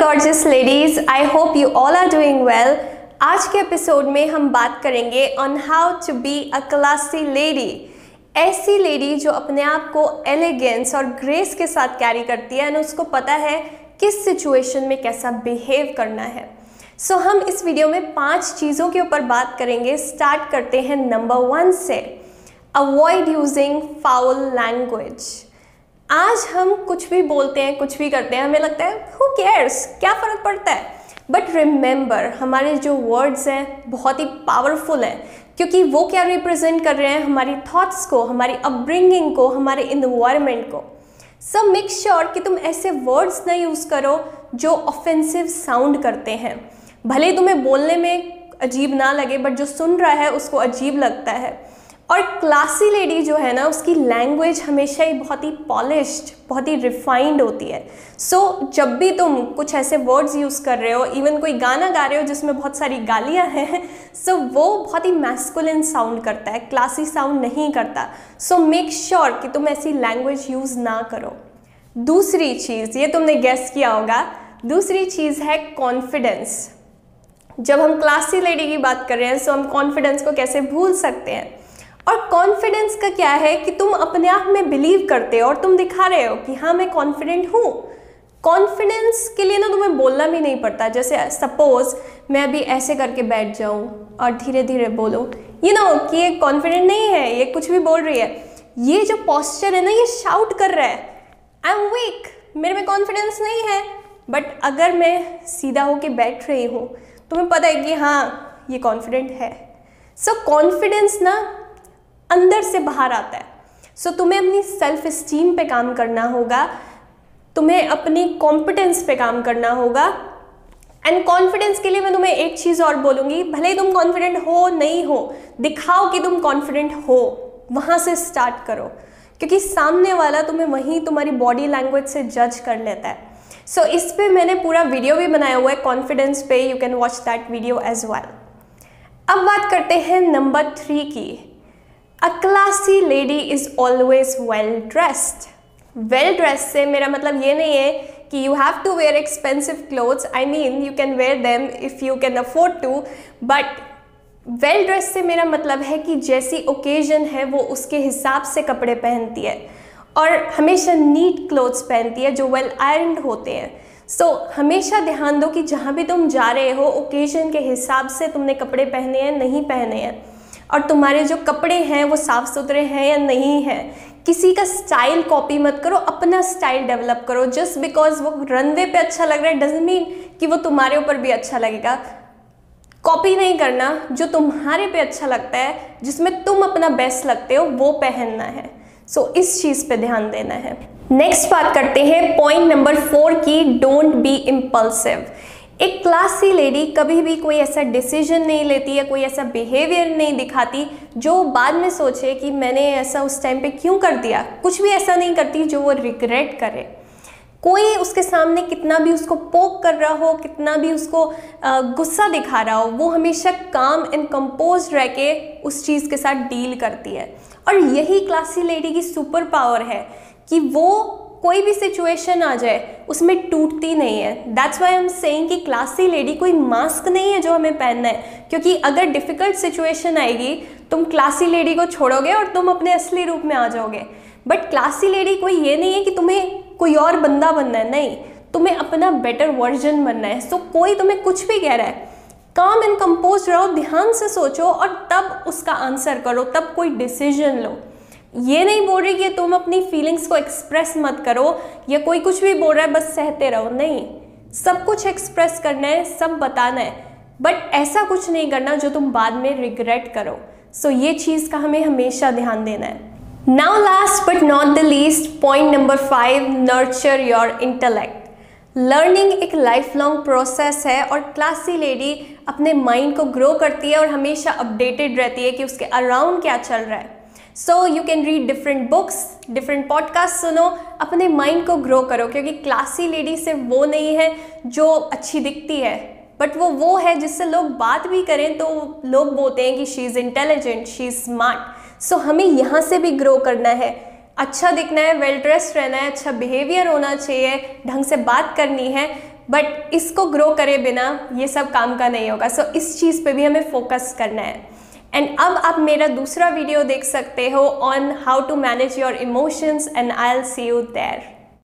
gorgeous ladies, I hope you all are doing well. आज के episode में हम बात करेंगे on how to be a classy lady ऐसी लेडी जो अपने आप को एलिगेंस और ग्रेस के साथ कैरी करती है एंड उसको पता है किस सिचुएशन में कैसा बिहेव करना है. सो so, हम इस वीडियो में पाँच चीज़ों के ऊपर बात करेंगे. स्टार्ट करते हैं नंबर वन से. अवॉइड यूजिंग फाउल लैंग्वेज आज हम कुछ भी बोलते हैं, कुछ भी करते हैं, हमें लगता है हु केयर्स क्या फ़र्क पड़ता है? बट रिमेंबर हमारे जो वर्ड्स हैं, बहुत ही पावरफुल हैं, क्योंकि वो क्या रिप्रेजेंट कर रहे हैं हमारी थॉट्स को, हमारी अपब्रिंगिंग को, हमारे इन्वायरमेंट को। सब मेक श्योर कि तुम ऐसे वर्ड्स ना यूज़ करो जो ऑफेंसिव साउंड करते हैं। भले तुम्हें बोलने में अजीब ना लगे बट जो सुन रहा है, उसको अजीब लगता है। और क्लासी लेडी जो है ना उसकी लैंग्वेज हमेशा ही बहुत ही पॉलिश्ड बहुत ही रिफाइंड होती है। सो so, जब भी तुम कुछ ऐसे वर्ड्स यूज़ कर रहे हो इवन कोई गाना गा रहे हो जिसमें बहुत सारी गालियाँ हैं सो so, वो बहुत ही मैस्कुलिन साउंड करता है क्लासी साउंड नहीं करता। सो मेक श्योर कि तुम ऐसी लैंग्वेज यूज़ ना करो। दूसरी चीज़ ये तुमने गेस किया होगा दूसरी चीज़ है कॉन्फिडेंस जब हम क्लासी लेडी की बात कर रहे हैं सो so हम कॉन्फिडेंस को कैसे भूल सकते हैं? और कॉन्फिडेंस का क्या है कि तुम अपने आप में बिलीव करते हो और तुम दिखा रहे हो कि हाँ मैं कॉन्फिडेंट हूँ। कॉन्फिडेंस के लिए ना तुम्हें बोलना भी नहीं पड़ता। जैसे सपोज़ मैं अभी ऐसे करके बैठ जाऊँ और धीरे धीरे बोलो यू नो कि ये कॉन्फिडेंट नहीं है ये कुछ भी बोल रही है। ये जो पॉस्चर है ना ये शाउट कर रहा है। आई एम वीक मेरे में कॉन्फिडेंस नहीं है। बट अगर मैं सीधा होके बैठ रही हूँ तुम्हें पता है कि हाँ ये कॉन्फिडेंट है। सो so, कॉन्फिडेंस ना अंदर से बाहर आता है। सो so, तुम्हें अपनी सेल्फ स्टीम पे काम करना होगा। तुम्हें अपनी कॉम्पिटेंस पे काम करना होगा। एंड कॉन्फिडेंस के लिए मैं तुम्हें एक चीज़ और बोलूँगी भले ही तुम कॉन्फिडेंट हो नहीं हो दिखाओ कि तुम कॉन्फिडेंट हो वहाँ से स्टार्ट करो। क्योंकि सामने वाला तुम्हें वहीं तुम्हारी बॉडी लैंग्वेज से जज कर लेता है। सो so, इस पे मैंने पूरा वीडियो भी बनाया हुआ है कॉन्फिडेंस पे you can watch that video as well अब बात करते हैं नंबर थ्री की। A classy lady is always well dressed well dress से मेरा मतलब ये नहीं है कि you have to wear expensive clothes I mean you can wear them if you can afford to but well dress से मेरा मतलब है कि जैसी ओकेजन है वो उसके हिसाब से कपड़े पहनती है। और हमेशा नीट क्लोथ्स पहनती है जो वेल आयरन होते हैं। सो so, हमेशा ध्यान दो कि जहाँ भी तुम जा रहे हो ओकेजन के हिसाब से तुमने कपड़े पहने हैं नहीं पहने हैं। और तुम्हारे जो कपड़े हैं वो साफ़ सुथरे हैं या नहीं है किसी का स्टाइल कॉपी मत करो अपना स्टाइल डेवलप करो। जस्ट बिकॉज़ वो रनवे पे अच्छा लग रहा है डजेंट मीन कि वो तुम्हारे ऊपर भी अच्छा लगेगा। कॉपी नहीं करना जो तुम्हारे पे अच्छा लगता है जिसमें तुम अपना बेस्ट लगते हो वो पहनना है। सो so, इस चीज़ पे ध्यान देना है। नेक्स्ट बात करते हैं पॉइंट नंबर फोर की डोंट बी इम्पल्सिव एक क्लासी लेडी कभी भी कोई ऐसा डिसीज़न नहीं लेती या कोई ऐसा बिहेवियर नहीं दिखाती जो बाद में सोचे कि मैंने ऐसा उस टाइम पे क्यों कर दिया? कुछ भी ऐसा नहीं करती जो वो रिग्रेट करे। कोई उसके सामने कितना भी उसको पोक कर रहा हो, कितना भी उसको गुस्सा दिखा रहा हो, वो हमेशा काम एंड कंपोज रह के उस चीज़ के साथ डील करती है। और यही क्लासी लेडी की सुपर पावर है कि वो कोई भी सिचुएशन आ जाए उसमें टूटती नहीं है। दैट्स वाई एम सेइंग कि क्लासी लेडी कोई मास्क नहीं है जो हमें पहनना है। क्योंकि अगर डिफ़िकल्ट सिचुएशन आएगी तुम क्लासी लेडी को छोड़ोगे और तुम अपने असली रूप में आ जाओगे। बट क्लासी लेडी कोई ये नहीं है कि तुम्हें कोई और बंदा बनना है। नहीं तुम्हें अपना बेटर वर्जन बनना है। सो so, कोई तुम्हें कुछ भी कह रहा है काम एंड कंपोज रहो ध्यान से सोचो और तब उसका आंसर करो तब कोई डिसीज़न लो। ये नहीं बोल रही कि तुम अपनी फीलिंग्स को एक्सप्रेस मत करो या कोई कुछ भी बोल रहा है बस सहते रहो। नहीं। सब कुछ एक्सप्रेस करना है सब बताना है। बट ऐसा कुछ नहीं करना जो तुम बाद में रिग्रेट करो। सो so, ये चीज़ का हमें हमेशा ध्यान देना है। Now last but not the least point number five nurture your intellect learning एक लाइफ लॉन्ग प्रोसेस है और क्लासी लेडी अपने माइंड को ग्रो करती है और हमेशा अपडेटेड रहती है कि उसके अराउंड क्या चल रहा है। So you can read different books different podcast सुनो अपने माइंड को ग्रो करो क्योंकि क्लासी लेडी सिर्फ़ वो नहीं है जो अच्छी दिखती है। बट वो वो है जिससे लोग बात भी करें तो लोग बोलते हैं कि she is intelligent she is smart so हमें यहाँ से भी ग्रो करना है। अच्छा दिखना है वेल ड्रेस्ड रहना है अच्छा बिहेवियर होना चाहिए ढंग से बात करनी है। बट इसको ग्रो करे बिना ये सब काम का नहीं होगा। सो so, इस चीज़ पे भी हमें फोकस करना है। एंड अब आप मेरा दूसरा वीडियो देख सकते हो on how to manage your emotions and I'll see you there